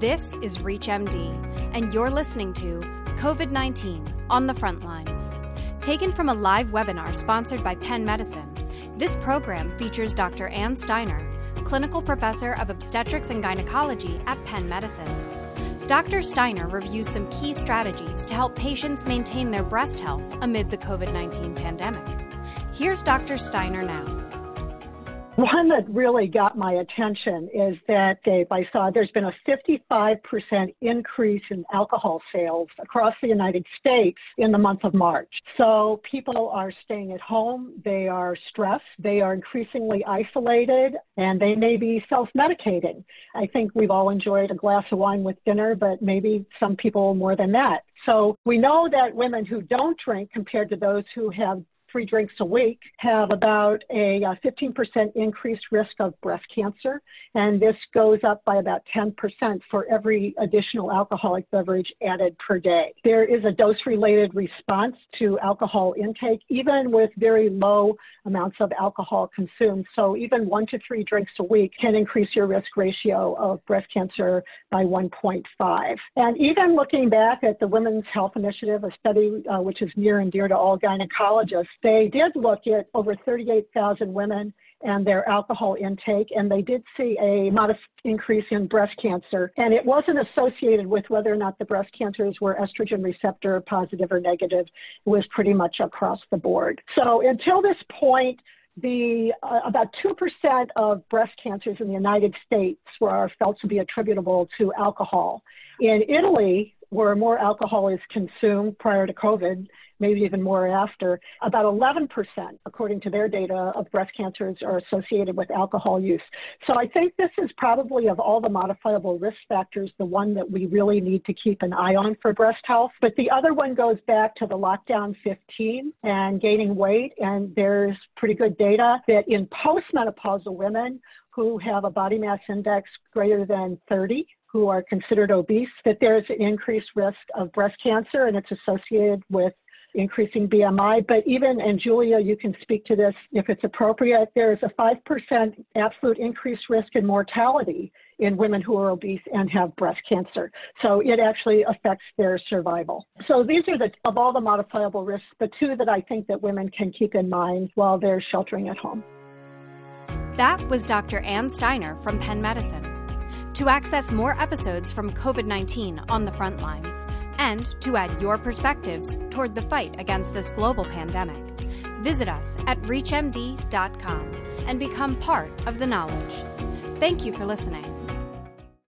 This is ReachMD, and you're listening to COVID 19 on the Front Lines. Taken from a live webinar sponsored by Penn Medicine, this program features Dr. Ann Steiner, clinical professor of obstetrics and gynecology at Penn Medicine. Dr. Steiner reviews some key strategies to help patients maintain their breast health amid the COVID 19 pandemic. Here's Dr. Steiner now. One that really got my attention is that, Dave, I saw there's been a 55% increase in alcohol sales across the United States in the month of March. So people are staying at home, they are stressed, they are increasingly isolated, and they may be self medicating. I think we've all enjoyed a glass of wine with dinner, but maybe some people more than that. So we know that women who don't drink compared to those who have three drinks a week have about a 15% uh, increased risk of breast cancer, and this goes up by about 10% for every additional alcoholic beverage added per day. There is a dose related response to alcohol intake, even with very low amounts of alcohol consumed. So, even one to three drinks a week can increase your risk ratio of breast cancer by 1.5. And even looking back at the Women's Health Initiative, a study uh, which is near and dear to all gynecologists, they did look at over 38,000 women and their alcohol intake, and they did see a modest increase in breast cancer. And it wasn't associated with whether or not the breast cancers were estrogen receptor positive or negative. It was pretty much across the board. So until this point, the uh, about 2% of breast cancers in the United States were felt to be attributable to alcohol. In Italy, where more alcohol is consumed prior to COVID, maybe even more after. About 11%, according to their data, of breast cancers are associated with alcohol use. So I think this is probably, of all the modifiable risk factors, the one that we really need to keep an eye on for breast health. But the other one goes back to the lockdown 15 and gaining weight. And there's pretty good data that in postmenopausal women, who have a body mass index greater than 30, who are considered obese, that there's an increased risk of breast cancer and it's associated with increasing BMI. But even, and Julia, you can speak to this if it's appropriate, there is a 5% absolute increased risk in mortality in women who are obese and have breast cancer. So it actually affects their survival. So these are the, of all the modifiable risks, the two that I think that women can keep in mind while they're sheltering at home. That was Dr. Ann Steiner from Penn Medicine. To access more episodes from COVID 19 on the front lines, and to add your perspectives toward the fight against this global pandemic, visit us at ReachMD.com and become part of the knowledge. Thank you for listening.